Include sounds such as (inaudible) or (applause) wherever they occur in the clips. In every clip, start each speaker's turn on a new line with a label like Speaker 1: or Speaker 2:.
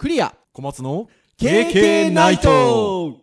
Speaker 1: クリア。
Speaker 2: 小松の
Speaker 1: KK ナイト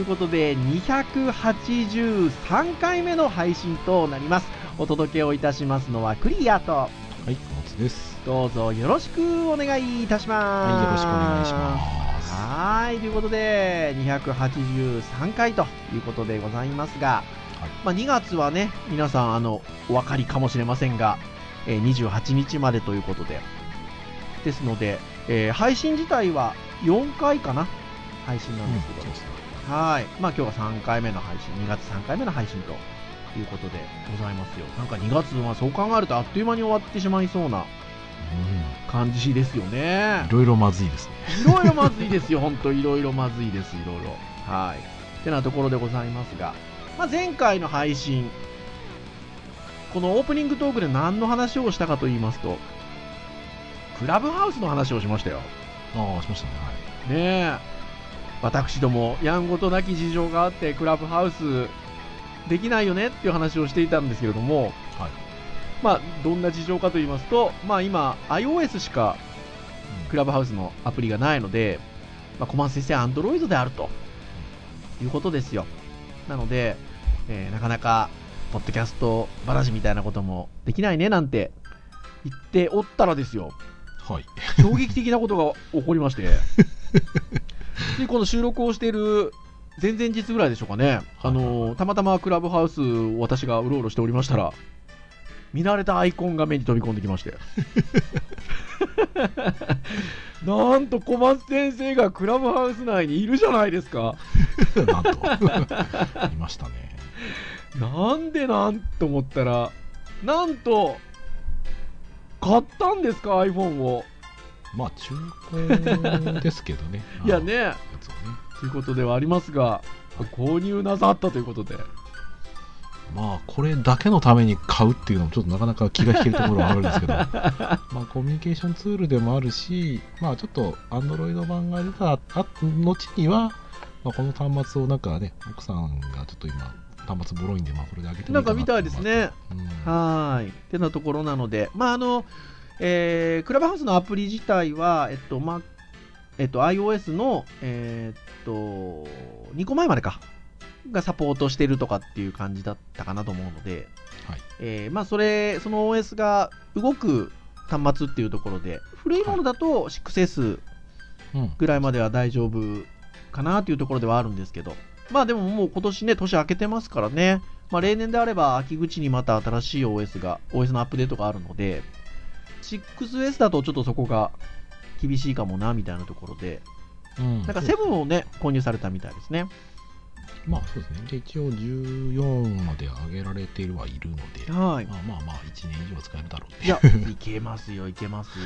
Speaker 3: い、ということで、283回目の配信となります。お届けをいたしますのはクリアと、
Speaker 2: はい小松です。
Speaker 3: どうぞよろしくお願いいたします。
Speaker 2: はいよろしくお願いします。
Speaker 3: はい、ということで、283回ということでございますが、
Speaker 2: はい。
Speaker 3: まあ、2月はね、皆さん、あの、お分かりかもしれませんが、えー28日までということで、ですので、えー配信自体は4回かな？配信なんですけど、
Speaker 2: そうですね
Speaker 3: はい。まあ今日が3回目の配信、2月3回目の配信ということでございますよ。なんか2月はそう考えるとあっという間に終わってしまいそうな感じですよね
Speaker 2: うんい。ろいろまずいですね
Speaker 3: いろいろまずいですよ、本当いろいろまずいです、いろいろ。はい。ってなところでございますが、まあ、前回の配信、このオープニングトークで何の話をしたかと言いますと、クラブハウスの話をしましたよ。
Speaker 2: ああしましたねはい
Speaker 3: ねえ。私ども、やんごとなき事情があって、クラブハウスできないよねっていう話をしていたんですけれども、
Speaker 2: はい。
Speaker 3: まあ、どんな事情かと言いますと、まあ今、iOS しかクラブハウスのアプリがないので、まあ、小松先生は Android であると。いうことですよ。なので、えーなかなか、ポッドキャスト話みたいなこともできないねなんて言っておったらですよ、
Speaker 2: はい。
Speaker 3: 衝撃的なことが起こりまして、(laughs) (laughs) でこの収録をしている前々日ぐらいでしょうかね、あのたまたまクラブハウスを私がうろうろしておりましたら、見慣れたアイコンが目に飛び込んできまして。(laughs) なんと小松先生がクラブハウス内にいるじゃないですか。
Speaker 2: なんといましたね
Speaker 3: なんでなんと思ったら、なんと、買ったんですか、iPhone を。
Speaker 2: まあ中古ですけどね。(laughs)
Speaker 3: いやね、
Speaker 2: やつをね。
Speaker 3: ということではありますが、購入なさったということで。
Speaker 2: まあこれだけのために買うっていうのもちょっとなかなか気が引けるところはあるんですけど。(laughs) まあコミュニケーションツールでもあるしまあちょっと Android 版が出たあ後には、まあ、この端末をなんかね奥さんがちょっと今端末ボロいんでまあこれであげても
Speaker 3: ないんか見たい
Speaker 2: いかなって
Speaker 3: ですね。
Speaker 2: うん。
Speaker 3: はーい。ってなところなので、まあ、あの、えークラブハウスのアプリ自体は、えっと、ま、えっと、iOS の、えーっと、2個前までか、がサポートしてるとかっていう感じだったかなと思うので、
Speaker 2: はい。
Speaker 3: えーまあ、それ、その OS が動く端末っていうところで、古いものだと 6S
Speaker 2: うん。
Speaker 3: ぐらいまでは大丈夫かなというところではあるんですけど、まあでももう今年ね、年明けてますからね、まあ例年であれば秋口にまた新しい OS が、OS のアップデートがあるので、6S だとちょっとそこが厳しいかもな、みたいなところで、
Speaker 2: うん
Speaker 3: なんか7をね、購入されたみたいですね。
Speaker 2: まあそうですねで一応14まで上げられてはいるので
Speaker 3: はい。
Speaker 2: まあまあまあ1年以上使えるだろうって
Speaker 3: いや、いけますよ、いけますよ。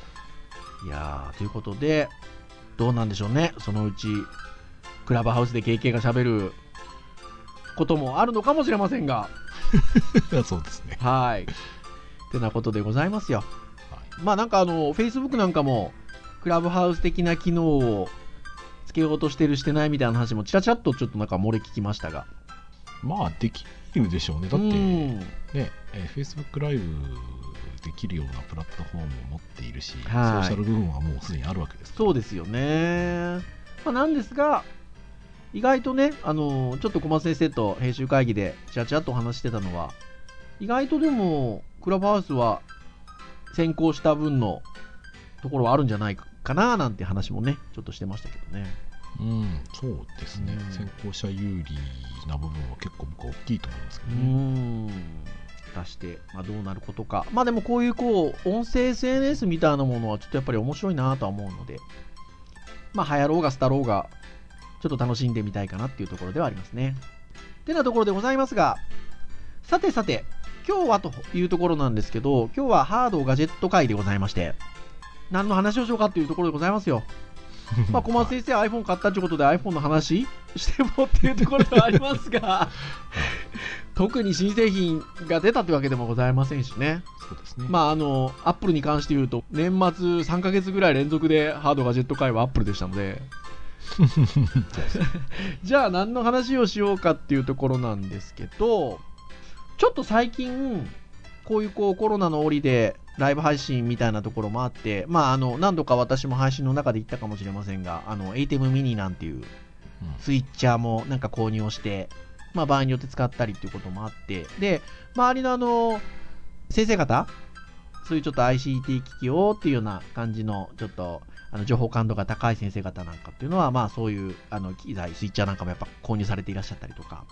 Speaker 3: (laughs) いやー、ということで、どうなんでしょうね、そのうち、クラブハウスで KK がしゃべることもあるのかもしれませんが、(laughs)
Speaker 2: そうですね
Speaker 3: はい。ってなことでございますよ。
Speaker 2: はい
Speaker 3: まあなんかあの、Facebook なんかも、クラブハウス的な機能をつけようとしてるしてないみたいな話もちらちらっとちょっとなんか漏れ聞きましたが。
Speaker 2: まあできるでしょうねだって
Speaker 3: うん
Speaker 2: ね、えー Facebook ライブできるようなプラットフォームを持っているし、
Speaker 3: はい
Speaker 2: ソーシャル部分はもうすでにあるわけです
Speaker 3: そうですよね。まあ、なんですが、意外とね、あのちょっと小松先生と編集会議でちらちらっとお話ししてたのは、意外とでも、クラブハウスは先行した分のところはあるんじゃないかななんて話もね、ちょっとしてましたけどね。
Speaker 2: うん、そうですね、
Speaker 3: うん
Speaker 2: 先行者有利な部分は結構僕は大きいと思うんですけ
Speaker 3: う
Speaker 2: どね。
Speaker 3: ん。果たして、まあ、どうなることか。まあでもこういうこう、音声 SNS みたいなものはちょっとやっぱり面白いなとは思うので、まあ流行ろうが廃ろうが、ちょっと楽しんでみたいかなっていうところではありますね。てなところでございますが、さてさて、今日はというところなんですけど、今日はハードガジェット会でございまして、何の話をしようかっていうところでございますよ。(laughs) まあ、小松先生、iPhone 買ったということで iPhone の話してもっていうところではありますが、(laughs) 特に新製品が出たってわけでもございませんしね。
Speaker 2: そうですね。
Speaker 3: まあ、あの、アップルに関して言うと、年末3ヶ月ぐらい連続でハードガジェット界はアップルでしたので、(laughs) じゃあ何の話をしようかっていうところなんですけど、ちょっと最近、こういうこうコロナの折でライブ配信みたいなところもあって、まあ、あの何度か私も配信の中で言ったかもしれませんが、あの ATEM ミニなんていう
Speaker 2: うん。
Speaker 3: スイッチャーもなんか購入をして、まあ、場合によって使ったりっていうこともあって、で、周りのあの、先生方、そういうちょっと ICT 機器をっていうような感じの、ちょっと、あの情報感度が高い先生方なんかっていうのは、まあそういうあの機材、スイッチャーなんかもやっぱ購入されていらっしゃったりとか、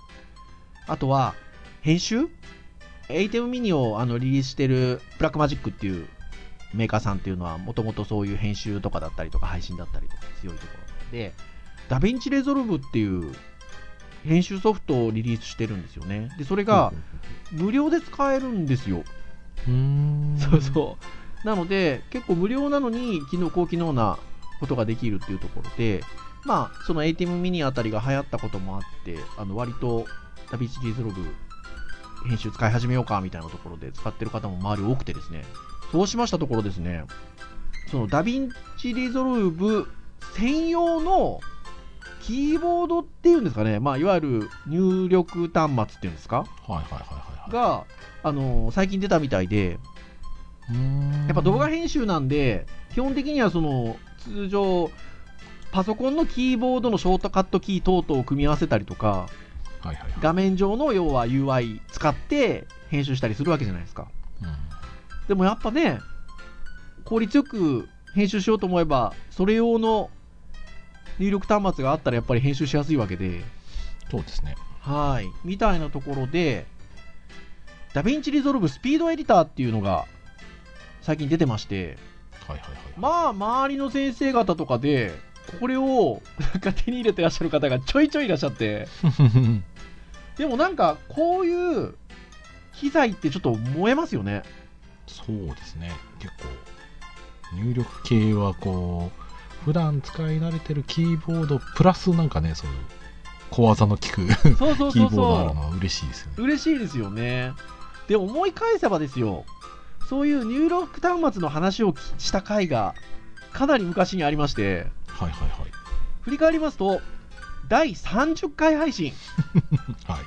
Speaker 3: あとは、編集 ?ATEM ミニをあのリリースしてる Blackmagic っていうメーカーさんっていうのは、もともとそういう編集とかだったりとか、配信だったりとか強いところで、 DaVinci Resolve っていう編集ソフトをリリースしてるんですよね。で、それが無料で使えるんですよ。
Speaker 2: うーん。
Speaker 3: そうそう。なので、結構無料なのに、機能、高機能なことができるっていうところで、まあ、その ATEM ミニあたりが流行ったこともあって、あの、割と、 DaVinci Resolve 編集使い始めようか、みたいなところで使ってる方も周り多くてですね。そうしましたところですね、その DaVinci Resolve 専用のキーボードっていうんですかね、まあ、いわゆる入力端末っていうんですか？
Speaker 2: はいはいはいはいはい。
Speaker 3: が、あの最近出たみたいで、やっぱ動画編集なんで、基本的にはその通常、パソコンのキーボードのショートカットキー等々を組み合わせたりとか、
Speaker 2: はいはいはい。
Speaker 3: 画面上の要は UI 使って編集したりするわけじゃないですか。
Speaker 2: うん
Speaker 3: でもやっぱね、効率よく編集しようと思えば、それ用の入力端末があったらやっぱり編集しやすいわけで、
Speaker 2: そうですね。
Speaker 3: はい。みたいなところで、 DaVinci Resolve Speed Editor っていうのが最近出てまして、
Speaker 2: はいはいはい。
Speaker 3: まあ、周りの先生方とかで、これをなんか手に入れてらっしゃる方がちょいちょいいらっしゃって、(laughs) でもなんか、こういう機材ってちょっと燃えますよね。
Speaker 2: そうですね。結構、入力系はこう、普段使い慣れてるキーボード、プラスなんかね、そういう小技の効く
Speaker 3: そうそう
Speaker 2: キー
Speaker 3: そうそ
Speaker 2: ボードあるのは嬉しいですよね。
Speaker 3: う。嬉しいですよね。で、思い返せばですよ、そういう入力端末の話をした回がかなり昔にありまして、
Speaker 2: はいはいはい。
Speaker 3: 振り返りますと、第30回配信、(laughs)
Speaker 2: はい。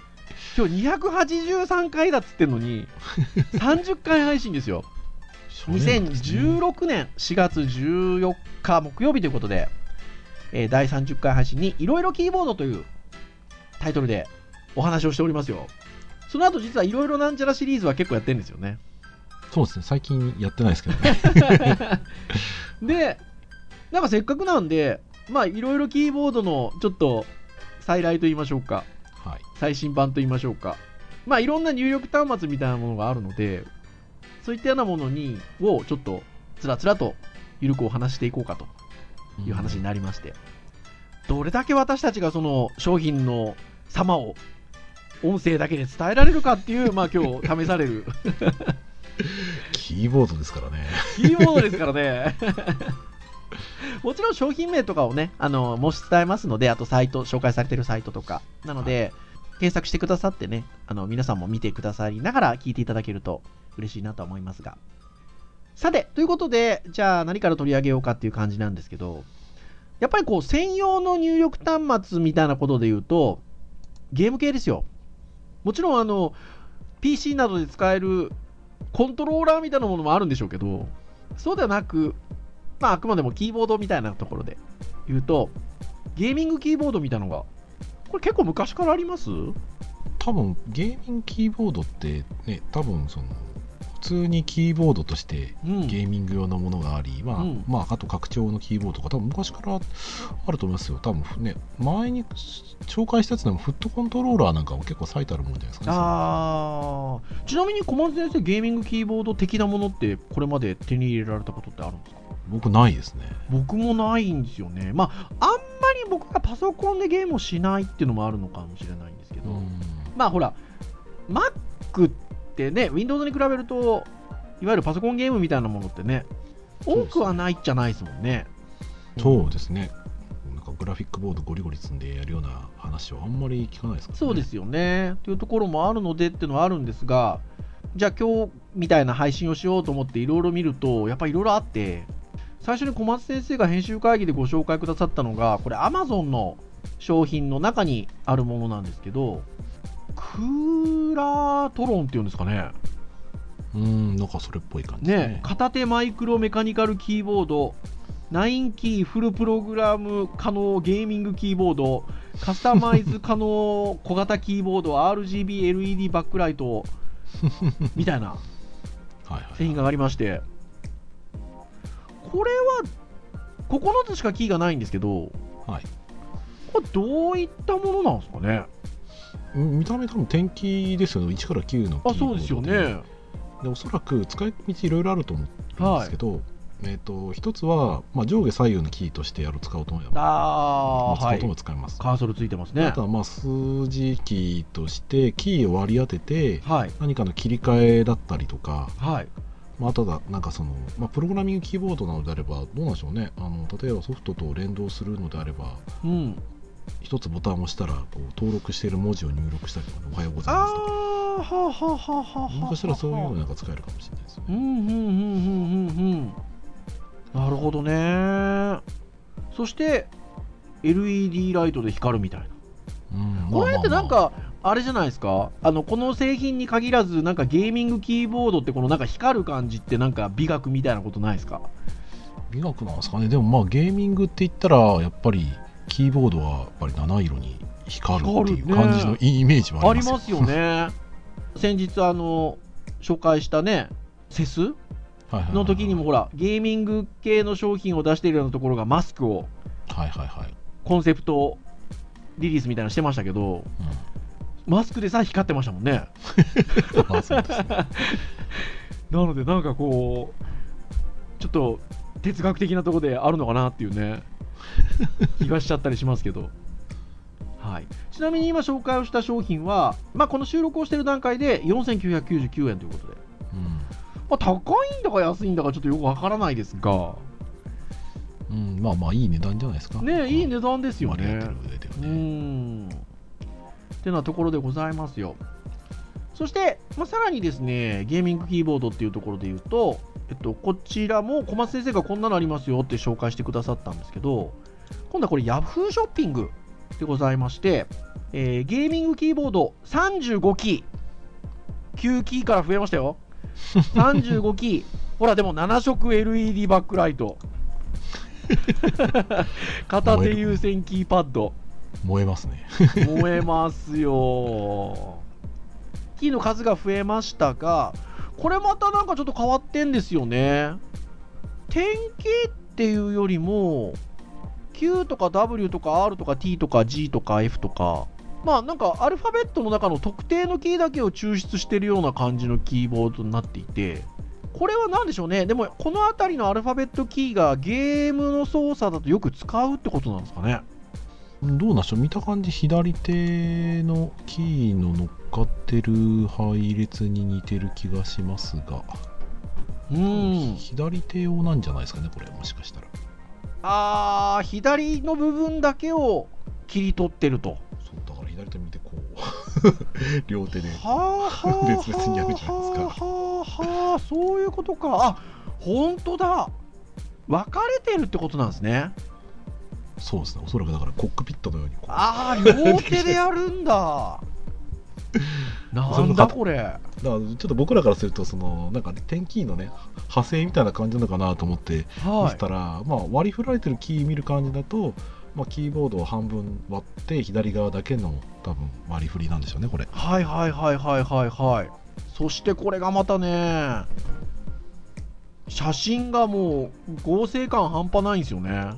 Speaker 3: 今日283回だっつってんのに、(laughs) 30回配信ですよ。2016年4月14日木曜日ということで、えー第30回配信にいろいろキーボードというタイトルでお話をしておりますよ。その後実はいろいろなんちゃらシリーズは結構やってるんですよね。
Speaker 2: そうですね。最近やってないですけどね。(laughs)
Speaker 3: で、なんかせっかくなんで、まあいろいろキーボードのちょっと再来と言いましょうか、
Speaker 2: はい。
Speaker 3: 最新版と言いましょうか。まあいろんな入力端末みたいなものがあるので、そういったようなものに、をちょっとつらつらとゆるくお話していこうかという話になりまして、どれだけ私たちがその商品の様を音声だけで伝えられるかっていう、まあ今日試される (laughs)
Speaker 2: キーボードですからね。
Speaker 3: キーボードですからね。(laughs) もちろん商品名とかをね、あの、もし伝えますので、あとサイト、紹介されてるサイトとか。なので、検索してくださってね、あの、皆さんも見てくださりながら聞いていただけると嬉しいなと思いますが。さて、ということで、じゃあ何から取り上げようかっていう感じなんですけど、やっぱりこう、専用の入力端末みたいなことで言うと、ゲーム系ですよ。もちろん、あの、PC などで使えるコントローラーみたいなものもあるんでしょうけど、そうではなく、まあ、あくまでもキーボードみたいなところで言うと、ゲーミングキーボードみたいなのが、これ結構昔からあります？
Speaker 2: 多分ゲーミングキーボードってね多分その普通にキーボードとして
Speaker 3: うん。
Speaker 2: ゲーミング用のものがあり、まあ
Speaker 3: うん。
Speaker 2: まああと拡張のキーボードとか多分昔からあると思いますよ。多分ね前に紹介したやつでもフットコントローラーなんかも結構最たるもんじゃないですかね。
Speaker 3: あー。ちなみに小松先生、ゲーミングキーボード的なものって、これまで手に入れられたことってあるんですか？
Speaker 2: 僕ないですね
Speaker 3: 僕もないんですよね。まあ、あんまり僕がパソコンでゲームをしないっていうのもあるのかもしれないんですけど、まあほら、Mac ってね、Windows に比べると、いわゆるパソコンゲームみたいなものってね、多くはないじゃないですもんね。
Speaker 2: そうですねなんかググラフィックボードゴリゴリ積んでやるような話はあんまり聞かないですからね。
Speaker 3: そうですよね。というところもあるのでっていうのはあるんですが、じゃあ今日みたいな配信をしようと思っていろいろ見ると、やっぱりいろいろあって、最初に小松先生が編集会議でご紹介くださったのが、これ Amazon の商品の中にあるものなんですけど、クーラートロンっていうんですかね。
Speaker 2: うーん、なんかそれっぽい感じね。
Speaker 3: ね、片手マイクロメカニカルキーボード、9キーフルプログラム可能ゲーミングキーボード、カスタマイズ可能小型キーボード、RGB、LED バックライトみたいな (laughs)
Speaker 2: はいはい。
Speaker 3: 製品がありまして、これは9つしかキーがないんですけど、
Speaker 2: はい。
Speaker 3: これどういったものなんですかね？
Speaker 2: うん見た目多分点キーですよね。1から9のキー
Speaker 3: あ、そうですよね。
Speaker 2: でおそらく使い道いろいろあると思うんですけど、えっ、と一つは、まあ、上下左右のキーとしてやる使おうと思えば、ま
Speaker 3: ああ、はい
Speaker 2: あ使おうと。も使えます。
Speaker 3: カーソルついてますね
Speaker 2: あと。はまあ数字キーとしてキーを割り当てて
Speaker 3: はい。
Speaker 2: 何かの切り替えだったりとか、
Speaker 3: はい。
Speaker 2: まあ、あとはなんかその、まあ、プログラミングキーボードなのであればどうなんでしょうね。あの例えばソフトと連動するのであれば
Speaker 3: うん。
Speaker 2: 一つボタンを押したらこう登録している文字を入力したりとか、おはようござい
Speaker 3: あ
Speaker 2: ますとか。
Speaker 3: あ、はあはあはあはあ。
Speaker 2: もしかしたらそういうのなんか使えるかもしれないですよね。
Speaker 3: うんうんうんうん。うんうんなるほどね。そして LED ライトで光るみたいな。
Speaker 2: うん。
Speaker 3: これってなんかあれじゃないですか？あのこの製品に限らずなんかゲーミングキーボードってこのなんか光る感じってなんか美学みたいなことないですか？
Speaker 2: あ美学なんですかね？でもまあゲーミングって言ったらやっぱりキーボードはやっぱり七色に光るっていう感じのいいイメージは
Speaker 3: あ
Speaker 2: ありま
Speaker 3: すすよね。(laughs) 先日あの紹介したねセス？の時にもほらゲーミング系の商品を出しているようなところがマスクを
Speaker 2: はいはいはい、
Speaker 3: コンセプトリリースみたいなのしてましたけどマスクでさえ光ってましたもんね。
Speaker 2: うん、まあそうですね。
Speaker 3: なのでなんかこうちょっと哲学的なところであるのかなっていうね。気がしちゃったりしますけど。はい、ちなみに今紹介をした商品は、まあ、この収録をしている段階で4999円ということで、
Speaker 2: うん。
Speaker 3: まあ、高いんだか安いんだかちょっとよくわからないですが。
Speaker 2: うん、まあまあいい値段じゃないですか。
Speaker 3: ねいい値段ですよね。
Speaker 2: る上では
Speaker 3: う
Speaker 2: ね。
Speaker 3: んってなところでございますよ。そして、まあ、さらにですねゲーミングキーボードっていうところで言うと、えっと、こちらも小松先生がこんなのありますよって紹介してくださったんですけど今度はこれ Yahoo ショッピングでございまして、えーゲーミングキーボード35キー。9キーから増えましたよ。35キー。ほらでも7色 LED バックライト。(laughs) 片手優先キーパッド
Speaker 2: 燃えますね。
Speaker 3: 燃えますよ。キーの数が増えましたがこれまたなんかちょっと変わってんですよね。点キーっていうよりも Q とか W とか R とか T とか G とか F とかまあなんかアルファベットの中の特定のキーだけを抽出してるような感じのキーボードになっていてこれは何でしょうね？でもこの辺りのアルファベットキーがゲームの操作だとよく使うってことなんですかね？
Speaker 2: どうなんでしょう見た感じ左手のキーの乗っかってる配列に似てる気がしますが、
Speaker 3: うん
Speaker 2: 左手用なんじゃないですかねこれもしかしたら
Speaker 3: あー左の部分だけを切り取ってると。
Speaker 2: そうだから左手見てこう (laughs) 両手で別々にやるじゃないですか
Speaker 3: はあはあそういうことか。あ本当だ。分かれてるってことなんですね。
Speaker 2: そうですねおそらくだからコックピットのように
Speaker 3: ああ両手でやるんだ。(laughs) なんだこれ。
Speaker 2: だからちょっと僕らからするとそのなんか点キーのね派生みたいな感じなのかなと思って見
Speaker 3: はい。
Speaker 2: てたら、まあ、割り振られてるキー見る感じだと、まあ、キーボードを半分割って左側だけの多分割り振りなんでしょうねこれ
Speaker 3: はいはいはいはいはいはい。そしてこれがまたね。写真がもう合成感半端ないんですよね。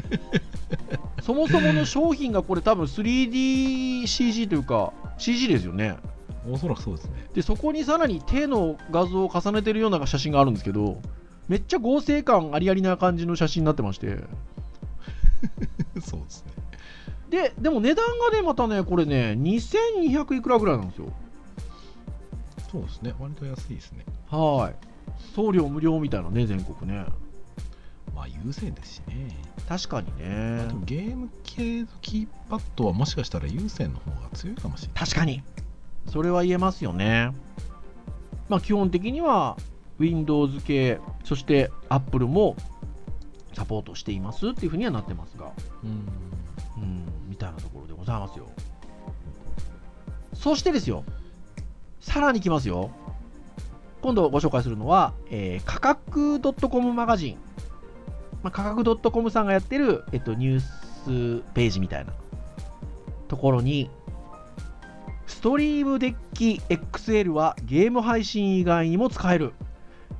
Speaker 3: (laughs) そもそもの商品がこれ多分 3DCG というか CG ですよね。
Speaker 2: おそらくそうですね。
Speaker 3: でそこにさらに手の画像を重ねてるような写真があるんですけどめっちゃ合成感ありありな感じの写真になってまして。(laughs)
Speaker 2: そうですね。
Speaker 3: ででも値段がねまたねこれね2200いくらぐらいなんですよ。
Speaker 2: そうですね。割と安いですね。
Speaker 3: はい。送料無料みたいなね全国ね
Speaker 2: ままあ優先ですしね。
Speaker 3: 確かにね。
Speaker 2: ゲーム系のキーパッドはもしかしたら優先の方が強いかもしれない。
Speaker 3: 確かに。それは言えますよね。まあ基本的には Windows 系そして Apple もサポートしていますっていうふうにはなってますが。
Speaker 2: うん。
Speaker 3: うんみたいなところでございますよ。そしてですよ。さらに来ますよ。今度ご紹介するのは、えー価格 .com マガジン、まあ、価格 .com さんがやってる、えっと、ニュースページみたいな。ところにストリームデッキ XL はゲーム配信以外にも使える。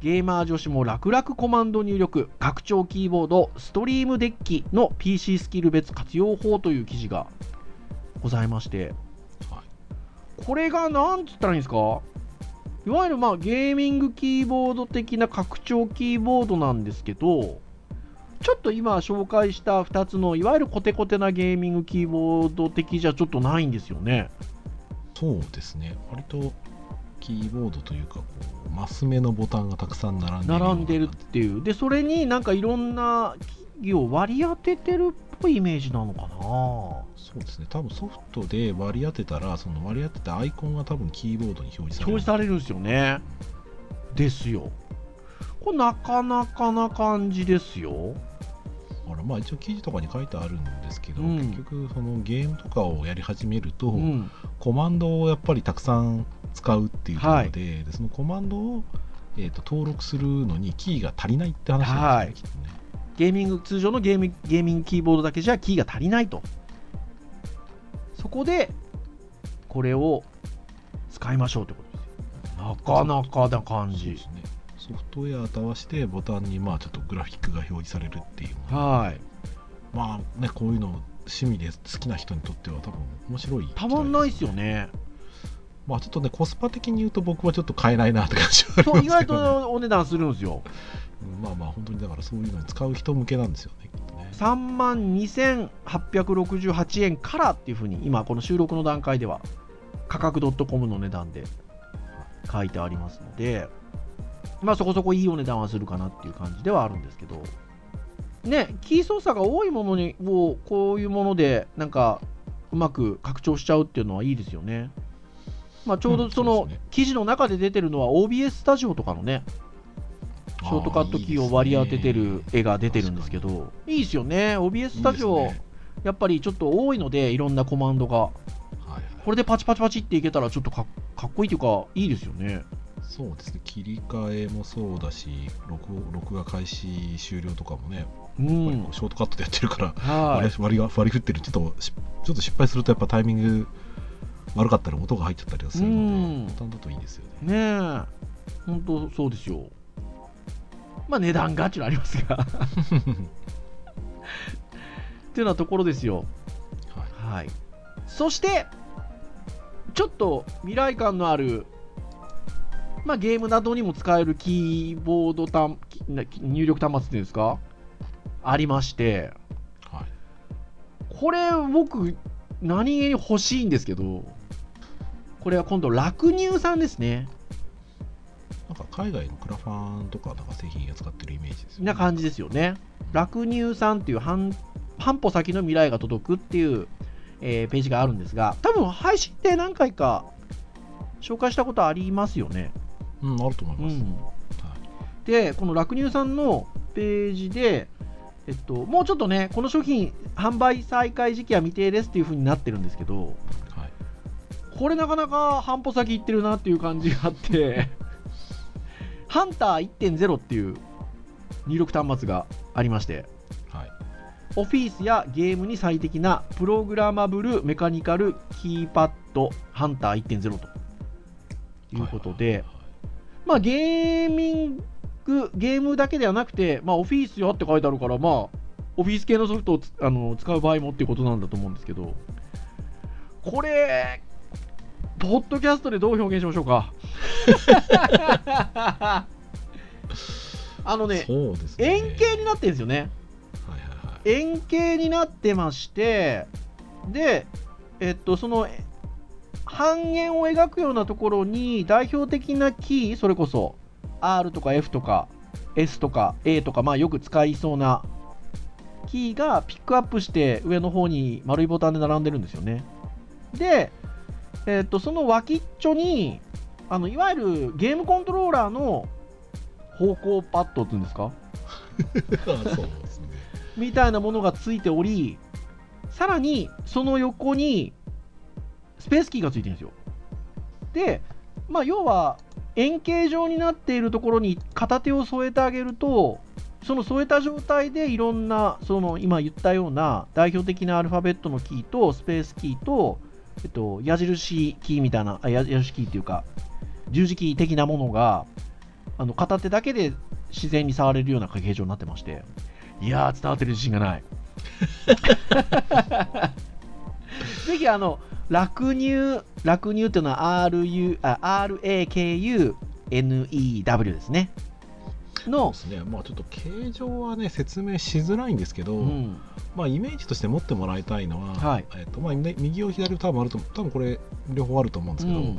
Speaker 3: ゲーマー女子も楽々コマンド入力。拡張キーボード。ストリームデッキの PC スキル別活用法という記事がございまして。
Speaker 2: はい。
Speaker 3: これがなんつったらいいんですか？いわゆるまあゲーミングキーボード的な拡張キーボードなんですけどちょっと今紹介した2つのいわゆるコテコテなゲーミングキーボード的じゃちょっとないんですよね。
Speaker 2: そうですね。割とキーボードというか、こう、マス目のボタンがたくさん並んでる
Speaker 3: 並んでるっていう。でそれになんかいろんな機器を割り当ててるっぽいイメージなのかな。
Speaker 2: そうですね。多分ソフトで割り当てたら、その割り当てたアイコンが多分キーボードに表示される。
Speaker 3: 表示されるんですよね。ですよ。これなかなかな感じですよ
Speaker 2: あらまあ一応記事とかに書いてあるんですけど、
Speaker 3: うん。
Speaker 2: 結局そのゲームとかをやり始めると、
Speaker 3: うん。
Speaker 2: コマンドをやっぱりたくさん使うっていうところで,、でそのコマンドを、えー、と登録するのにキーが足りないって話なんですよね、きっとね。
Speaker 3: ゲーミング通常のゲーミゲーミングキーボードだけじゃキーが足りないと。そこでこれを使いましょうということですよ。なかなかな感じ。
Speaker 2: ですね。ソフトウェアと合わせてボタンにまあちょっとグラフィックが表示されるっていう。のは
Speaker 3: はい。
Speaker 2: まあねこういうの趣味で好きな人にとっては多分面白い
Speaker 3: たまんないですよ
Speaker 2: ね。
Speaker 3: ね
Speaker 2: まあちょっとねコスパ的に言うと僕はちょっと買えないなって感じはありますけど、ね、
Speaker 3: とお値段するんですよ。
Speaker 2: うんまあまあ本当にだからそういうのを使う人向けなんですよねね。
Speaker 3: 3万2868円からっていうふうに今この収録の段階では価格 .com の値段で書いてありますのでまあそこそこいいお値段はするかなっていう感じではあるんですけど。ねキー操作が多いものにをこういうものでなんかうまく拡張しちゃうっていうのはいいですよね。まあちょう
Speaker 2: うん
Speaker 3: どその記事の中で出てるのは OBS スタジオとかのねショートカットキーを割り当ててる絵が出てるんですけど、いいですよね、OBS スタジオ、やっぱりちょっと多いので、いろんなコマンドが、これでパチパチパチっていけたら、ちょっとかかっこいいというか、いいですよね。
Speaker 2: そうですね切り替えもそうだし録録画開始終了とかもね、
Speaker 3: うん
Speaker 2: ショートカットでやってるから、
Speaker 3: はい
Speaker 2: 割り割りが割り振ってるちょっとしちょっと失敗するとやっぱタイミング悪かったら音が入っちゃったりはする
Speaker 3: うん
Speaker 2: のでボタンだといいですよね。
Speaker 3: ねえ、本当そうですよ。まあ値段がっていうのはありますが。っていうようなところですよ。
Speaker 2: はい
Speaker 3: はい。そして、ちょっと未来感のある、まあ、ゲームなどにも使えるキーボード端入力端末っていうんですか？ありまして、
Speaker 2: はい
Speaker 3: これ僕、何気に欲しいんですけど、これは今度、楽入さんですね。
Speaker 2: なんか海外のクラファンとかなんか製品扱ってるイメージですよね。
Speaker 3: な感じですよね。楽入さんっていう半半歩先の未来が届くっていう、えーページがあるんですが、多分配信で何回か紹介したことありますよね。
Speaker 2: うん、あると思います。
Speaker 3: うん、
Speaker 2: はい
Speaker 3: で、この楽入さんのページで、えっと、もうちょっとね、この商品、販売再開時期は未定ですっていう風になってるんですけど、
Speaker 2: はい。
Speaker 3: これなかなか半歩先行ってるなっていう感じがあって、(laughs) ハンター1.0っていう入力端末がありまして、
Speaker 2: はい。
Speaker 3: オフィスやゲームに最適なプログラマブルメカニカルキーパッドハンター1.0ということで、まあゲーミング、ゲームだけではなくて、まあオフィスよって書いてあるから、まあオフィス系のソフトをつあの使う場合もっていうことなんだと思うんですけど、これ、ポッドキャストでどう表現しましょうか？(laughs) あのね、
Speaker 2: ね。
Speaker 3: 円形になってるんですよね。
Speaker 2: はいはいはい。
Speaker 3: 円形になってましてで、えっと、そのえ半円を描くようなところに代表的なキーそれこそ R とか F とか S とか A とか、まあ、よく使いそうなキーがピックアップして上の方に丸いボタンで並んでるんですよね。で、えー、とその脇っちょにあのいわゆるゲームコントローラーの方向パッドっていうんですか？(laughs)
Speaker 2: そうですね。
Speaker 3: みたいなものがついておりさらにその横にスペースキーがついてるんですよ。で、まあ、要は円形状になっているところに片手を添えてあげるとその添えた状態でいろんなその今言ったような代表的なアルファベットのキーとスペースキーと、えっと、矢印キーみたいなあ矢印キーっていうか十字キー的なものがあの片手だけで自然に触れるような形状になってましていやー伝わってる自信がない (laughs) ぜひあの落乳落乳っていうのは RU あ RAKUNEW ですね。の
Speaker 2: で、すね。まあちょっと形状はね、説明しづらいんですけど、
Speaker 3: うん、
Speaker 2: まあイメージとして持ってもらいたいのは、
Speaker 3: はい。
Speaker 2: えっとまあ、ね右を左を多分あると、多分これ両方あると思うんですけど、
Speaker 3: うん。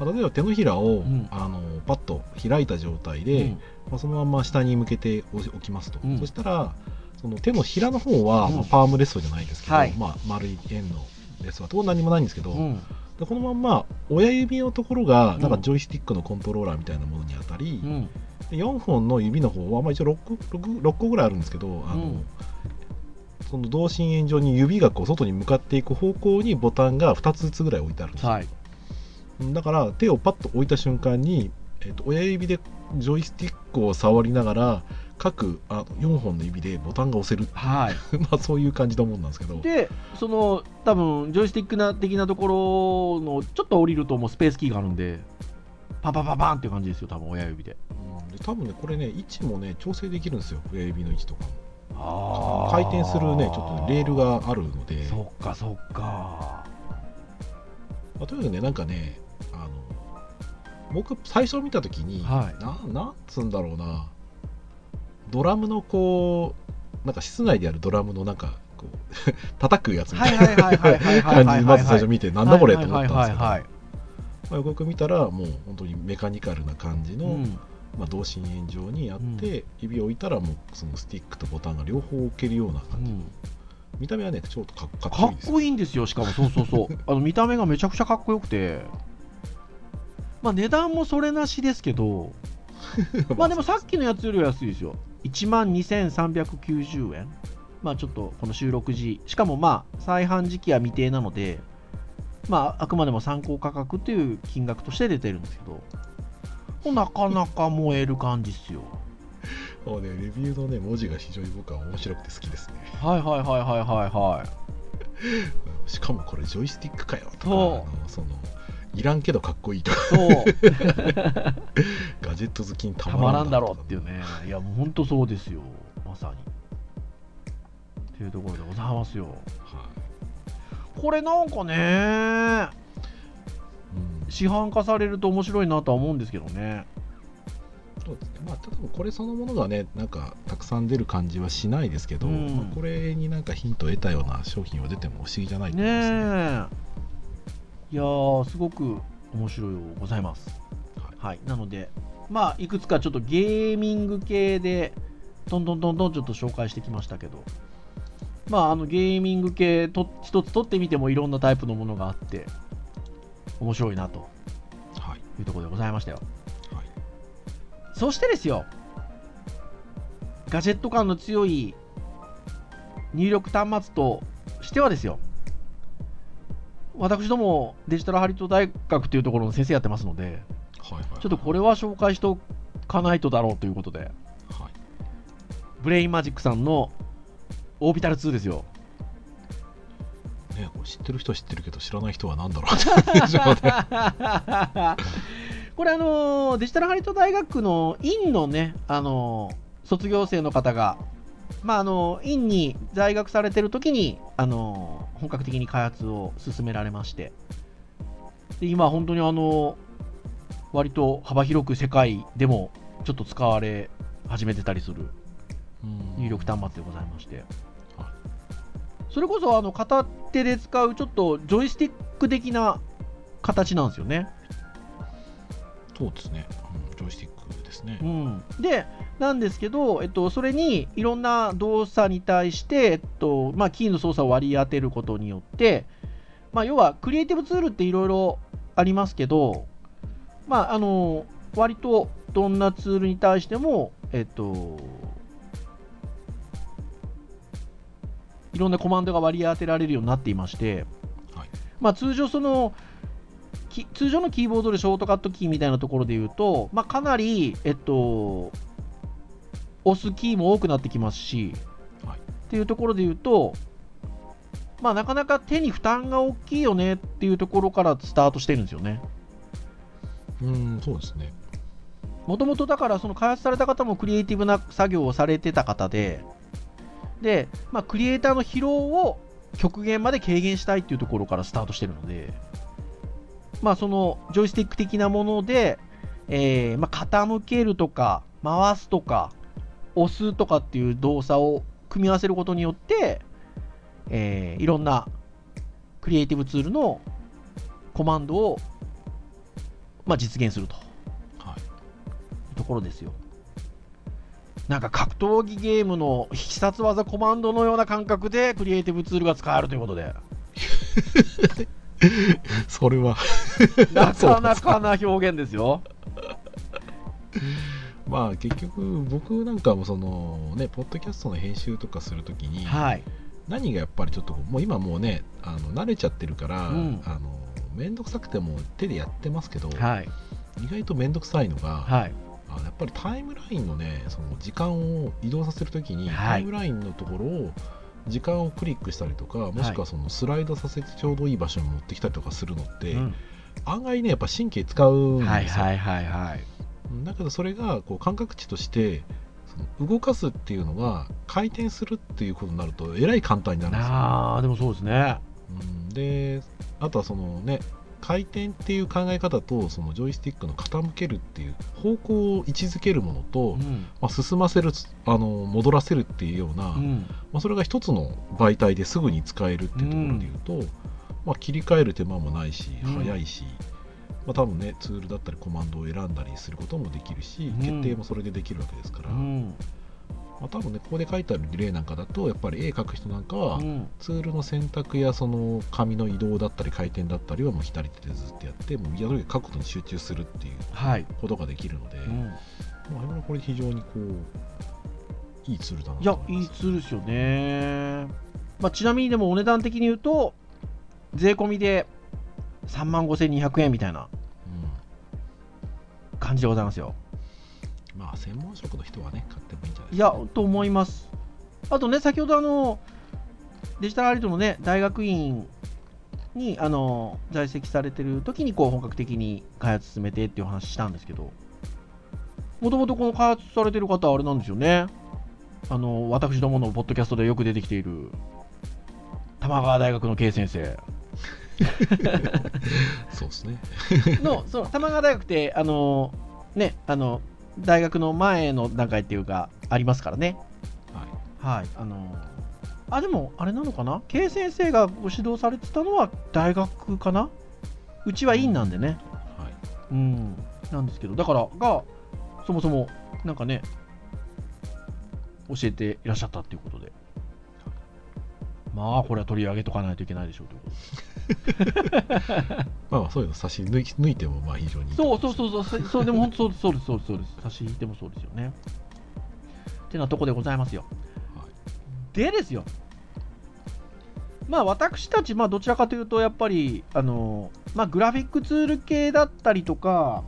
Speaker 2: まあ、例えば手のひらを、
Speaker 3: ん。
Speaker 2: あのパッと開いた状態で、
Speaker 3: うん。
Speaker 2: まあ、そのまま下に向けて置きますと、
Speaker 3: うん。
Speaker 2: そしたらその手のひらの方は、
Speaker 3: うん。
Speaker 2: まあ、パームレストじゃないですけど、
Speaker 3: はい。
Speaker 2: まあ、丸い円のレストはと何もないんですけど、
Speaker 3: うん。
Speaker 2: でこのまんま親指のところがなんか
Speaker 3: うん
Speaker 2: ジョイスティックのコントローラーみたいなものに当たり、
Speaker 3: うん。
Speaker 2: で4本の指の方は、まあ、一応 6, 6, 6個ぐらいあるんですけどあの、
Speaker 3: うん。
Speaker 2: その同心円状に指がこう外に向かっていく方向にボタンが2つずつぐらい置いてあるんですよ。
Speaker 3: はい。
Speaker 2: だから手をパッと置いた瞬間に、えっと親指でジョイスティックを触りながら各あ4本の指でボタンが押せる
Speaker 3: はい。(laughs)
Speaker 2: まあそういう感じのもんなんですけど。
Speaker 3: でその多分ジョイスティックな的なところのちょっと降りるともうスペースキーがあるんでパンパンパンパンっていう感じですよ多分親指で。
Speaker 2: うん。で多分ねこれね位置もね調整できるんですよ親指の位置とか回転するねちょっとレールがあるので、
Speaker 3: そっかそっか。
Speaker 2: まあ、とにかくねなんかねあの僕最初見た時に、
Speaker 3: はい。
Speaker 2: ななんつうんだろうなドラムのこうなんか室内でやるドラムのなんかこう (laughs) 叩くやつみたいな感じでまず最初見てなんだこれと思ったんですけど。まあよく見たらもう本当にメカニカルな感じの、
Speaker 3: うん
Speaker 2: まあ、同心円状にあって、指を置いたらもうそのスティックとボタンが両方置けるような
Speaker 3: う
Speaker 2: 感じ、
Speaker 3: ん
Speaker 2: 見た目はねちょっとかかっ
Speaker 3: かっ
Speaker 2: こいいですよ
Speaker 3: こいいんですよしかもそうそうそうあの見た目がめちゃくちゃかっこよくてまあ値段もそれなしですけどまあでもさっきのやつよりは安いですよ1万2390円。まあちょっとこの収録時。しかもまあ再販時期は未定なのでまああくまでも参考価格という金額として出てるんですけど。なかなか燃える感じっすよ。
Speaker 2: もうねレビューのね文字が非常に僕は面白くて好きですね。
Speaker 3: はいはいはいはいはいはい。(laughs)
Speaker 2: しかもこれジョイスティックかよとか
Speaker 3: そ
Speaker 2: のいらんけどかっこいいとか。
Speaker 3: そう。
Speaker 2: ガジェット好きにた
Speaker 3: た
Speaker 2: まらん
Speaker 3: だろうっていうね。いやもう本当そうですよ。まさに。っていうところでございますよ。
Speaker 2: は
Speaker 3: これなんかね
Speaker 2: いうん。
Speaker 3: 市販化されると面白いなとは思うんですけどね。
Speaker 2: そうですね。まあ多分これそのものがねなんかたくさん出る感じはしないですけど、
Speaker 3: うん。
Speaker 2: まあこれになんかヒントを得たような商品は出ても不思議じゃないと
Speaker 3: ね
Speaker 2: 思いますね
Speaker 3: えいやーすごく面白いございます。
Speaker 2: はい。
Speaker 3: はいなのでまあいくつかちょっとゲーミング系でどんどんどんどんちょっと紹介してきましたけどまああのゲーミング系と一つ取ってみてもいろんなタイプのものがあって面白いなと
Speaker 2: はい。
Speaker 3: いうところでございましたよ。
Speaker 2: はい。
Speaker 3: そしてですよガジェット感の強い入力端末としてはですよ私どもデジタルハリウッド大学というところの先生やってますので
Speaker 2: はいはい。
Speaker 3: ちょっとこれは紹介しておかないとだろうということで。
Speaker 2: はい。
Speaker 3: ブレインマジックさんのオービタル2ですよ。
Speaker 2: ね、これ知ってる人は知ってるけど知らない人は何だろう (laughs)
Speaker 3: これあのーデジタルハリウッド大学の院のね、あのー卒業生の方が、まああのー院に在学されてる時に、あのー本格的に開発を進められましてで今本当にあのー割と幅広く世界でもちょっと使われ始めてたりする入力端末でございまして、
Speaker 2: は
Speaker 3: それこそあの片手で使うちょっとジョイスティック的な形なんですよね。
Speaker 2: そうですね、うん、ジョイスティックですね。
Speaker 3: うん、で、なんですけど、えっと、それにいろんな動作に対して、えっとまあ、キーの操作を割り当てることによって、まあ、要はクリエイティブツールっていろいろありますけど、まあ、あの割とどんなツールに対しても、えっと、いろんなコマンドが割り当てられるようになっていまして、
Speaker 2: はい。
Speaker 3: まあ、通常そのき通常のキーボードでショートカットキーみたいなところで言うと、まあ、かなり、えっと、押すキーも多くなってきますし、
Speaker 2: はい
Speaker 3: っていうところで言うと、まあ、なかなか手に負担が大きいよねっていうところからスタートしてるんですよね。
Speaker 2: うん、そうですね。
Speaker 3: もともとだからその開発された方もクリエイティブな作業をされてた方で、で、まあ、クリエイターの疲労を極限まで軽減したいっていうところからスタートしてるので、まあ、そのジョイスティック的なもので、えーまあ、傾けるとか、回すとか、押すとかっていう動作を組み合わせることによって、えーいろんなクリエイティブツールのコマンドを、まあ、実現すると。
Speaker 2: はい。
Speaker 3: ところですよ。なんか格闘技ゲームの必殺技コマンドのような感覚でクリエイティブツールが使えるということで、(laughs)
Speaker 2: それは
Speaker 3: なかなかな表現ですよ。
Speaker 2: まあ結局僕なんかもそのねポッドキャストの編集とかするときに
Speaker 3: はい。
Speaker 2: 何がやっぱりちょっともう今もうねあの慣れちゃってるから、
Speaker 3: うん
Speaker 2: あの面倒くさくても手でやってますけど、
Speaker 3: はい。
Speaker 2: 意外と面倒くさいのが、
Speaker 3: はい。
Speaker 2: あのやっぱりタイムラインのねその時間を移動させるときに、
Speaker 3: はい
Speaker 2: タイムラインのところを時間をクリックしたりとかもしくはそのスライドさせてちょうどいい場所に持ってきたりとかするのって、
Speaker 3: うん
Speaker 2: 案外ねやっぱ神経使うんですよ、
Speaker 3: はいはいはいはい。
Speaker 2: だけどそれがこう感覚値として動かすっていうのが回転するっていうことになるとえらい簡単になるんですよ、
Speaker 3: ああ、でもそうですね。
Speaker 2: うん、であとはそのね回転っていう考え方とそのジョイスティックの傾けるっていう方向を位置づけるものと、
Speaker 3: うん。
Speaker 2: まあ、進ませるあの戻らせるっていうような、
Speaker 3: うん。
Speaker 2: まあ、それが一つの媒体ですぐに使えるっていうところで言うと、まあ、切り替える手間もないし
Speaker 3: うん
Speaker 2: 早いし、まあ、多分ねツールだったりコマンドを選んだりすることもできるし、
Speaker 3: うん
Speaker 2: 決定もそれでできるわけですから、
Speaker 3: うん。
Speaker 2: まあ、多分ねここで書いてある例なんかだとやっぱり絵描く人なんかは、
Speaker 3: うん
Speaker 2: ツールの選択やその紙の移動だったり回転だったりはもう左手でずっとやってもうやる書くことに集中するっていう
Speaker 3: はい。
Speaker 2: ことができるので、
Speaker 3: うん
Speaker 2: まあ、これ非常にこういいツールだないと
Speaker 3: や、
Speaker 2: 思います
Speaker 3: いいツールですよね。まあ、ちなみにでもお値段的に言うと、税込みで3万5200円みたいな感じでございますよ。
Speaker 2: うん、まあ専門職の人はね買ってもいいんじゃない
Speaker 3: い
Speaker 2: ですか、
Speaker 3: や、と思います。あとね、先ほどあの、デジタルアリートのね、大学院にあの在籍されてる時にこう本格的に開発進めてっていう話したんですけど、もともとこの開発されてる方はあれなんですよね。あの、私どものポッドキャストでよく出てきている、玉川大学の K 先生 (laughs)
Speaker 2: そうですね。(laughs)
Speaker 3: の、その玉川大学って、あの、ね、あの、大学の前の段階っていうか、ありますからね。
Speaker 2: はい。
Speaker 3: はい、あのあでもあれなのかな？K 先生がご指導されてたのは大学かな？うちは院なんでね。
Speaker 2: はい。
Speaker 3: うんなんですけどだからがそもそもなんかね教えていらっしゃったっていうことで。まあこれは取り上げとかないといけないでしょうということで (laughs)
Speaker 2: まあまあそういうの差し抜い抜いてもまあ非常にいい
Speaker 3: そうそうそうそうそう。でも本当そうですそうです。そうです。差し引いてもそうです。よねってなとこでございます。よ
Speaker 2: はい
Speaker 3: でです。よ、まあ私たち、まあどちらかというと、やっぱり、あの、まあグラフィックツール系だったりとか、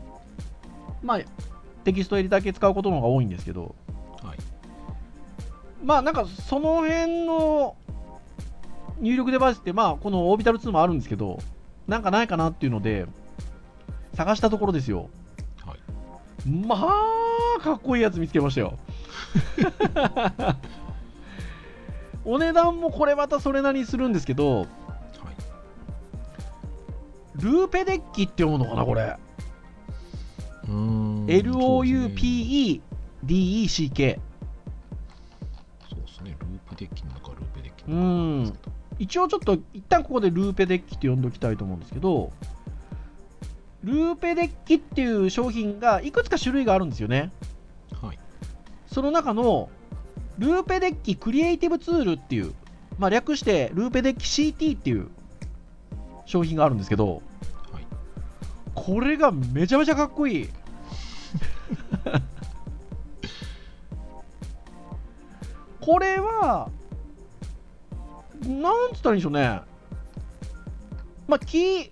Speaker 3: まあテキストエディター系使うことの方が多いんです。けど、
Speaker 2: はい
Speaker 3: まあなんかその辺の入力デバイスって、まあこのオービタル2もあるんですけど、なんかないかなっていうので、探したところですよ。
Speaker 2: はい
Speaker 3: まあ、かっこいいやつ見つけましたよ。(laughs) お値段もこれまたそれなりにするんですけど、
Speaker 2: はい
Speaker 3: ルーペデッキって読むのかな、これ。LOUPEDECK。
Speaker 2: そうですねループデッキなのかルーペデッキのか
Speaker 3: ん。一応ちょっと、一旦ここでルーペデッキって呼んでおきたいと思うんですけど、ルーペデッキっていう商品がいくつか種類があるんですよね。
Speaker 2: はい。
Speaker 3: その中のルーペデッキクリエイティブツールっていう、まあ、略してルーペデッキ CT っていう商品があるんですけど、
Speaker 2: はい。
Speaker 3: これがめちゃめちゃかっこいい。(laughs) これは、なんつったらいいんでしょうね。まあ、木、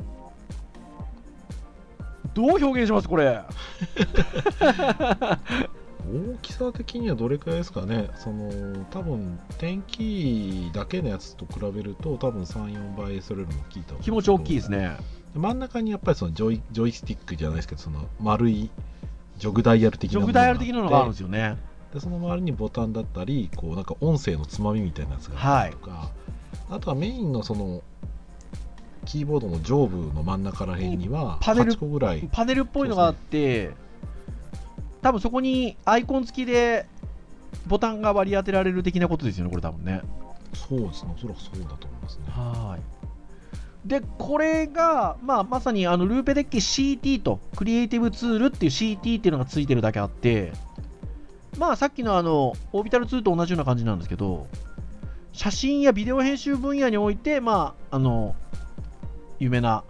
Speaker 3: どう表現しますこれ。
Speaker 2: 大きさ的にはどれくらいですかね、その多分天気だけのやつと比べると、多分3、4倍それよりも大きいと
Speaker 3: 気持ち大きいですね。
Speaker 2: 真ん中にやっぱりそのジョイジョイスティックじゃないですけど、その丸いジョグダイヤル的なもの
Speaker 3: ジョグダイヤル的なのがあるんで
Speaker 2: です
Speaker 3: よね。
Speaker 2: でその周りにボタンだったり、こうなんか音声のつまみみたいなやつがあったりとか、あとはメインのそのキーボードの上部の真ん中ら辺には
Speaker 3: パネル
Speaker 2: 8個ぐらい、
Speaker 3: パネルっぽいのがあって、多分そこにアイコン付きでボタンが割り当てられる的なことですよね、これ多分ね。
Speaker 2: そうですね、おそらくそうだと思いますね。
Speaker 3: はい。で、これが、まあ、まさにあのルーペデッキ CT と、クリエイティブツールっていう CT っていうのがついてるだけあって、まあ、さっきのあの、オービタル2と同じような感じなんですけど、写真やビデオ編集分野において、まあ、あの、有名な、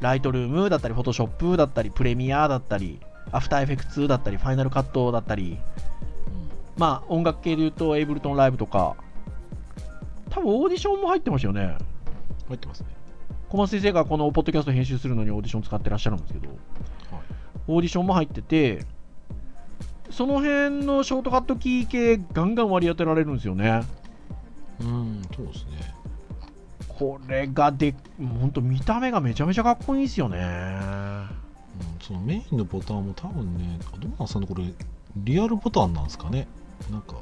Speaker 3: ライトルームだったり、フォトショップだったり、プレミアだったり、アフターエフェクツだったり、ファイナルカットだったり、まあ、音楽系で言うと、エイブルトンライブとか、多分オーディションも入ってましたよね。
Speaker 2: 入ってますね。
Speaker 3: 小松先生がこのポッドキャスト編集するのにオーディション使ってらっしゃるんですけど、
Speaker 2: はい
Speaker 3: オーディションも入ってて、その辺のショートカットキー系、ガンガン割り当てられるんですよね。
Speaker 2: うん、そうですね。
Speaker 3: これがで、本当見た目がめちゃめちゃかっこいいですよね。
Speaker 2: うん、そのメインのボタンも多分ね、どうなんですかね、これ、リアルボタンなんですかね。なんか、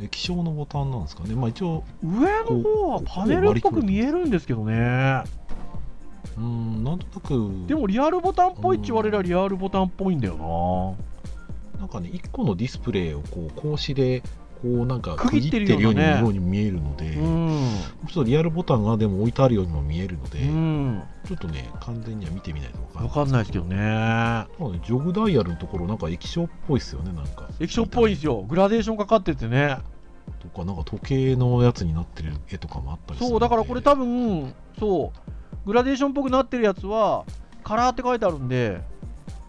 Speaker 2: 液晶のボタンなんですかね。まあ一応、
Speaker 3: 上の方はパネルっぽく見えるんですけどね。
Speaker 2: うん、なんとなく、
Speaker 3: でもリアルボタンっぽいって言われりゃリアルボタンっぽいんだよ
Speaker 2: なんかね、1個のディスプレイをこう、格子で、こうなんか
Speaker 3: 区切ってるよう
Speaker 2: に見えるので。ちょっとリアルボタンがでも置いてあるようにも見えるので、
Speaker 3: うん。
Speaker 2: ちょっとね、完全には見てみないと分かんない。
Speaker 3: わかんないですけどね。
Speaker 2: ジョグダイヤルのところ、なんか液晶っぽいですよね、なんか。
Speaker 3: 液晶っぽいんですよ。グラデーションかかっててね。
Speaker 2: とか、なんか時計のやつになってる絵とかもあったり
Speaker 3: そう、だからこれ多分、そう、グラデーションっぽくなってるやつは、カラーって書いてあるんで、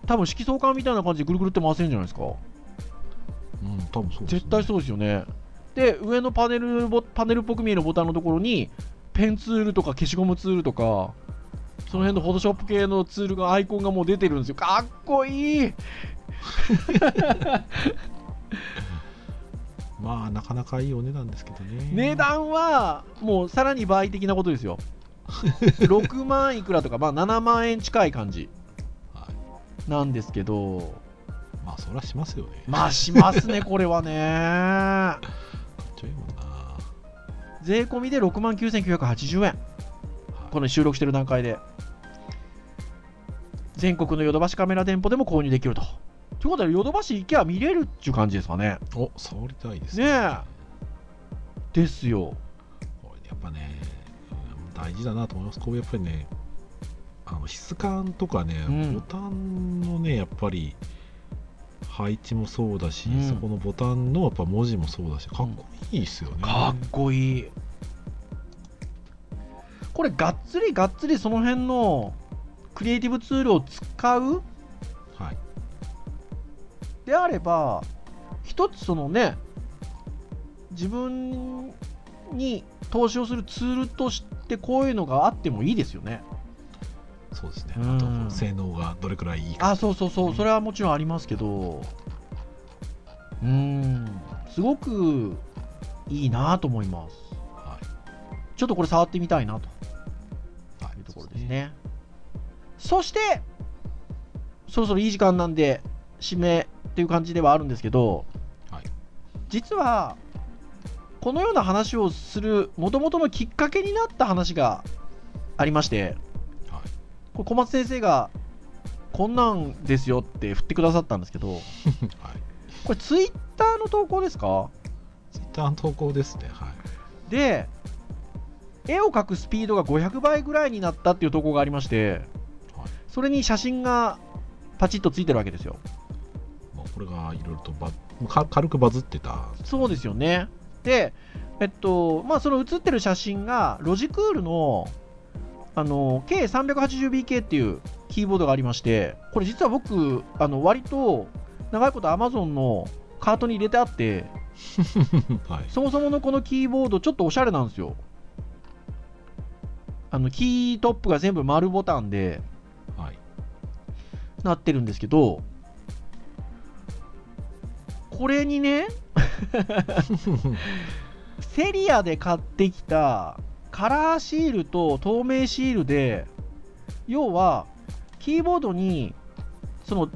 Speaker 3: 多分色相関みたいな感じでぐるぐるって回せるんじゃないですか。
Speaker 2: うん、多分そうです、ね。
Speaker 3: 絶対そうですよね。で、上のパネルボ、パネルっぽく見えるボタンのところに、ペンツールとか消しゴムツールとか、その辺のフォトショップ系のツールが、アイコンがもう出てるんですよ。かっこいい (laughs)
Speaker 2: まあ、なかなかいいお値段ですけどね。
Speaker 3: 値段は、もうさらに倍的なことですよ。6万いくらとか、まあ7万円近い感じ
Speaker 2: はい。
Speaker 3: なんですけど、
Speaker 2: まあ、そりゃしますよね。
Speaker 3: まあしますね、これはね。(laughs)
Speaker 2: ちょいもんな。は
Speaker 3: 税込みで6万9980円。
Speaker 2: い
Speaker 3: この収録してる段階で。全国のヨドバシカメラ店舗でも購入できると。ということで、ヨドバシ行けば見れるっていう感じですかね。
Speaker 2: お、触りたいです
Speaker 3: ねえですよ。
Speaker 2: やっぱね、うん大事だなと思います。こうやっぱりね、あの質感とかね、
Speaker 3: うん
Speaker 2: ボタンのね、やっぱり配置もそうだし、
Speaker 3: うん
Speaker 2: そこのボタンのやっぱ文字もそうだし、かっこいいですよね。
Speaker 3: かっこいい。これ、がっつりがっつりその辺のクリエイティブツールを使う
Speaker 2: はい。
Speaker 3: であれば、一つそのね、自分に投資をするツールとしてこういうのがあってもいいですよね。
Speaker 2: そうですね。
Speaker 3: うん
Speaker 2: あと、性能がどれくらいいいか。
Speaker 3: あ、そうそうそう、それはもちろんありますけど、うーん、すごくいいなと思います。
Speaker 2: はい。
Speaker 3: ちょっとこれ触ってみたいなと
Speaker 2: はい
Speaker 3: いうところです。ね。そして、そろそろいい時間なんで、締めっていう感じではあるんですけど、
Speaker 2: はい
Speaker 3: 実は、このような話をする元々のきっかけになった話がありまして、
Speaker 2: はい。
Speaker 3: これ小松先生が、こんなんですよって振ってくださったんですけど、(laughs)
Speaker 2: はい。
Speaker 3: これツイッターの投稿ですか？
Speaker 2: ツイッターの投稿ですね。はい。
Speaker 3: で、絵を描くスピードが500倍ぐらいになったっていう投稿がありまして、それに写真がパチッとついてるわけですよ。
Speaker 2: まあ、これがいろいろとバか軽くバズってた。
Speaker 3: そうですよね。で、えっと、まあ、その写ってる写真が、ロジクールの、あの、K380BK っていうキーボードがありまして、これ実は僕、あの、割と、長いこと Amazon のカートに入れてあって、(laughs)
Speaker 2: はい。
Speaker 3: そもそものこのキーボード、ちょっとおしゃれなんですよ。あの、キートップが全部丸ボタンで
Speaker 2: はい。
Speaker 3: なってるんですけど、これにね、(laughs) (laughs) セリアで買ってきたカラーシールと透明シールで、要は、キーボードに、その、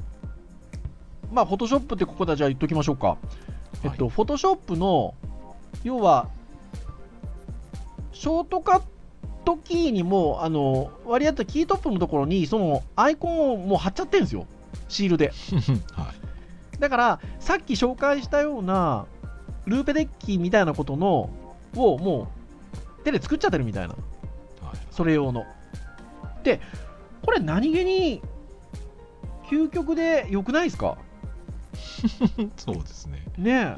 Speaker 3: まあ、フォトショップってここでじゃあ言っときましょうか。えっと、フォトショップの、要は、ショートカットキーにも、あの、割り当ったキートップのところに、そのアイコンをもう貼っちゃってるんですよ。シールで。(laughs)
Speaker 2: はい。
Speaker 3: だから、さっき紹介したような、ルーペデッキみたいなことの、をもう、手で作っちゃってるみたいな。
Speaker 2: はい。
Speaker 3: それ用の。で、これ何気に、究極で良くないですか？(laughs)
Speaker 2: そうですね。
Speaker 3: ね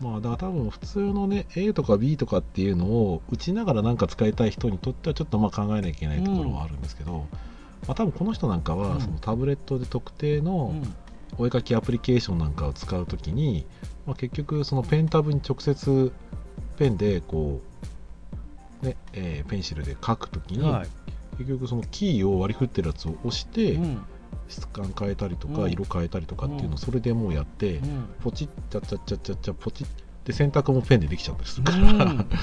Speaker 2: まあ、だから多分普通のね、A とか B とかっていうのを打ちながらなんか使いたい人にとってはちょっとまあ考えなきゃいけないところはあるんですけど、まあ多分この人なんか
Speaker 3: うん
Speaker 2: はそのタブレットで特定の
Speaker 3: ん。
Speaker 2: お絵かきアプリケーションなんかを使うときに、まあ、結局そのペンタブに直接ペンでこう、ねえーペンシルで書くときに、
Speaker 3: はい。
Speaker 2: 結局そのキーを割り振ってるやつを押して、
Speaker 3: うん。
Speaker 2: 質感変えたりとか、
Speaker 3: うん
Speaker 2: 色変えたりとかっていうの
Speaker 3: うん
Speaker 2: をそれでもうやって、
Speaker 3: うん。
Speaker 2: ポチッチャッチャッチャッチャッチャポチッで選択もペンでできちゃったりするから、
Speaker 3: うん (laughs)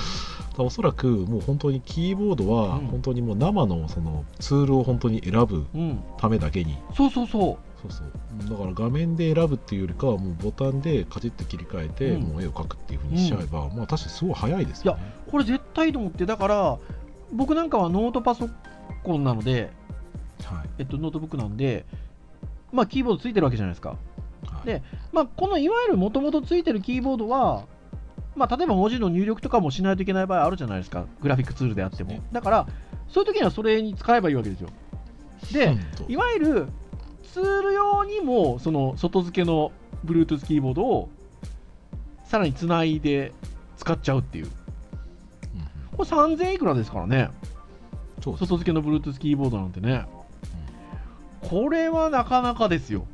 Speaker 2: おそらくもう本当にキーボードは
Speaker 3: うん
Speaker 2: 本当にもう生のそのツールを本当に選ぶ
Speaker 3: うん。
Speaker 2: ためだけに
Speaker 3: そうそうそ
Speaker 2: そうそうだから画面で選ぶっていうよりかはもうボタンでカチッと切り替えて、
Speaker 3: うん
Speaker 2: もう絵を描くっていうふうにしちゃえば、まあ確かにすごい早いですよね
Speaker 3: う。これ絶対いいと思って、だから、僕なんかはノートパソコンなので、
Speaker 2: はい
Speaker 3: えっと、ノートブックなんで、まあ、キーボードついてるわけじゃないですか。
Speaker 2: はい
Speaker 3: でまあ、このいわゆるもともとついてるキーボードは、まあ、例えば文字の入力とかもしないといけない場合あるじゃないですか、グラフィックツールであっても
Speaker 2: ね。
Speaker 3: だから、そういう時にはそれに使えばいいわけですよ。で、いわゆるツール用にも、その外付けの Bluetooth キーボードをさらにつないで使っちゃうっていう。
Speaker 2: うん
Speaker 3: これ3000いくらですからね、
Speaker 2: そう
Speaker 3: 外付けの Bluetooth キーボードなんてね。これはなかなかですよ。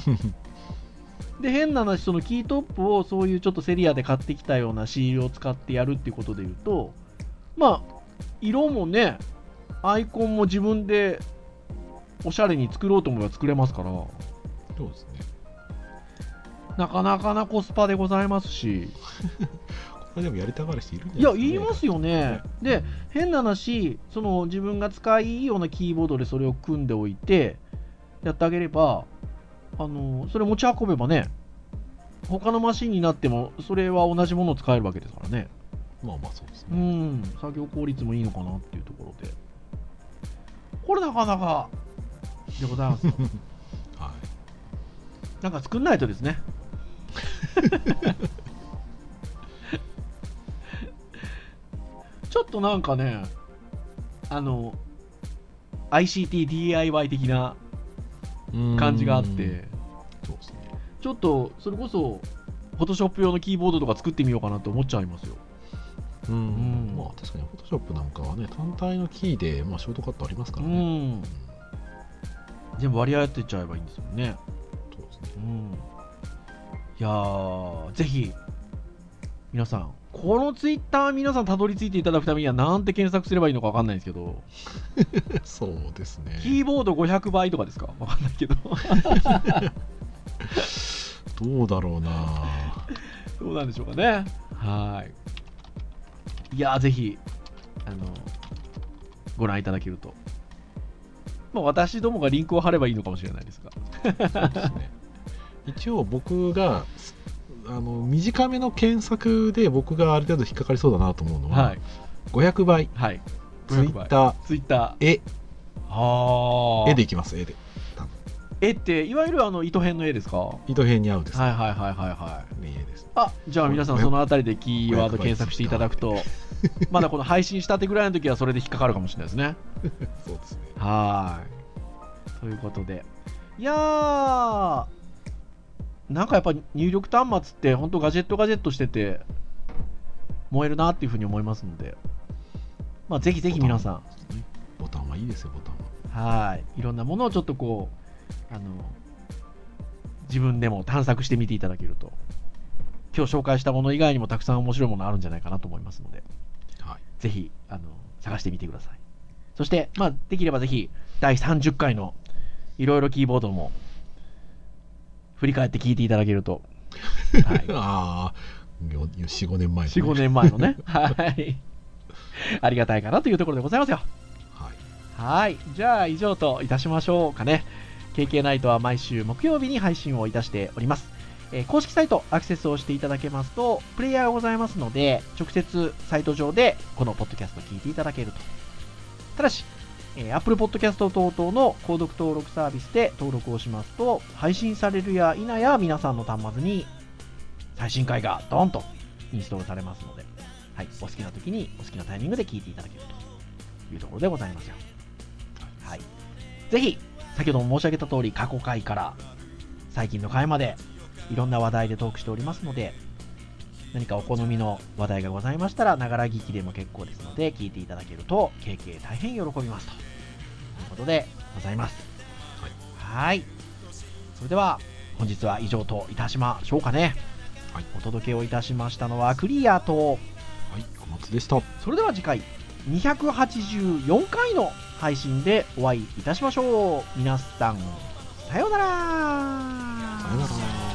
Speaker 3: (laughs) で、変な話、そのキートップをそういうちょっとセリアで買ってきたようなシールを使ってやるっていうことで言うと、まあ、色もね、アイコンも自分でおしゃれに作ろうと思えば作れますから、
Speaker 2: そうですね。
Speaker 3: なかなかなコスパでございますし、
Speaker 2: こ (laughs) れでもやりたがる人いるんじ
Speaker 3: いや、
Speaker 2: ゃないですか、
Speaker 3: 言いますよね。で、変な話、その自分が使いいいようなキーボードでそれを組んでおいて、やってあげれば、あのそれ持ち運べばね、他のマシンになっても、それは同じものを使えるわけですからね。
Speaker 2: まあまあそうです
Speaker 3: う
Speaker 2: ね、
Speaker 3: ん、作業効率もいいのかなっていうところで。これなかなかでございますよ。(laughs)
Speaker 2: はい
Speaker 3: なんか作んないとですね。(laughs) ちょっとなんかね、あの、ICT-DIY 的な感じがあって、
Speaker 2: そうですね
Speaker 3: ちょっとそれこそ、フォトショップ用のキーボードとか作ってみようかなって思っちゃいますよ。
Speaker 2: うん
Speaker 3: うん
Speaker 2: まあ確かにフォトショップなんかはね単体のキーで、まあ、ショートカットありますか
Speaker 3: う
Speaker 2: らね、
Speaker 3: ん。全部割り当てちゃえばいいんですよね。
Speaker 2: そうですね
Speaker 3: うん。いやー、ぜひ、皆さん、このツイッター皆さんたどり着いていただくためにはなんて検索すればいいのかわかんないんですけど、(laughs)
Speaker 2: そうですね
Speaker 3: キーボード500倍とかですか？わかんないけど。(laughs)
Speaker 2: どうだろうな
Speaker 3: どうなんでしょうかね。はい。いやー、ぜひ、あの、ご覧いただけると。まあ、私どもがリンクを貼ればいいのかもしれないですが。
Speaker 2: そうですね一応僕があの短めの検索で僕がある程度引っかかりそうだなと思うのは、
Speaker 3: はい。
Speaker 2: 500倍
Speaker 3: はい。
Speaker 2: ツイッター
Speaker 3: ツイッター。
Speaker 2: 絵
Speaker 3: あ
Speaker 2: 絵でいきます絵で
Speaker 3: 絵って、いわゆるあの糸編の絵ですか？は
Speaker 2: 糸編に合うです、
Speaker 3: いはいはいはいはい。
Speaker 2: ね絵です
Speaker 3: あじゃあ皆さんそのあたりでキーワード検索していただくと、(laughs) まだこの配信したてぐらいの時はそれで引っかかるかもしれないですね。(laughs)
Speaker 2: そうですね
Speaker 3: ははい。ということで。いやー、なんかやっぱ入力端末って本当ガジェットガジェットしてて、燃えるなっていうふうに思いますので、まあ、ぜひぜひ皆さん、
Speaker 2: ボタンはいいですよ、ボタンは。
Speaker 3: はい。いろんなものをちょっとこう、あの、自分でも探索してみていただけると、今日紹介したもの以外にもたくさん面白いものあるんじゃないかなと思いますので、
Speaker 2: はい。
Speaker 3: ぜひ、あの、探してみてください。そして、まあ、できればぜひ、第30回のいろいろキーボードも、振り返って聞いていただけると、はい。(laughs)
Speaker 2: ああ、よ4、5年前、ね。
Speaker 3: 4、5年前のね、(laughs) はい。ありがたいかなというところでございますよ。
Speaker 2: はい。
Speaker 3: はい。じゃあ、以上といたしましょうかね。KK ナイトは毎週木曜日に配信をいたしております。えー公式サイトアクセスをしていただけますと、プレイヤーがございますので、直接サイト上でこのポッドキャストを聞いていただけると。ただし、えー Apple Podcast 等々の購読登録サービスで登録をしますと、配信されるや否や皆さんの端末に最新回がドンとインストールされますので、はい、お好きな時にお好きなタイミングで聞いていただけるというところでございますよ。はい。ぜひ、先ほども申し上げた通り、過去回から最近の回まで、いろんな話題でトークしておりますので、何かお好みの話題がございましたら、ながら聞きでも結構ですので、聞いていただけると、KK 大変喜びますと。いうことでございます。はい。それでは、本日は以上といたしましょうかね。
Speaker 2: はい
Speaker 3: お届けをいたしましたのはクリアと、
Speaker 2: はい、小松でした。
Speaker 3: それでは次回284回の配信でお会いいたしましょう皆さんさようなら
Speaker 2: さよなら。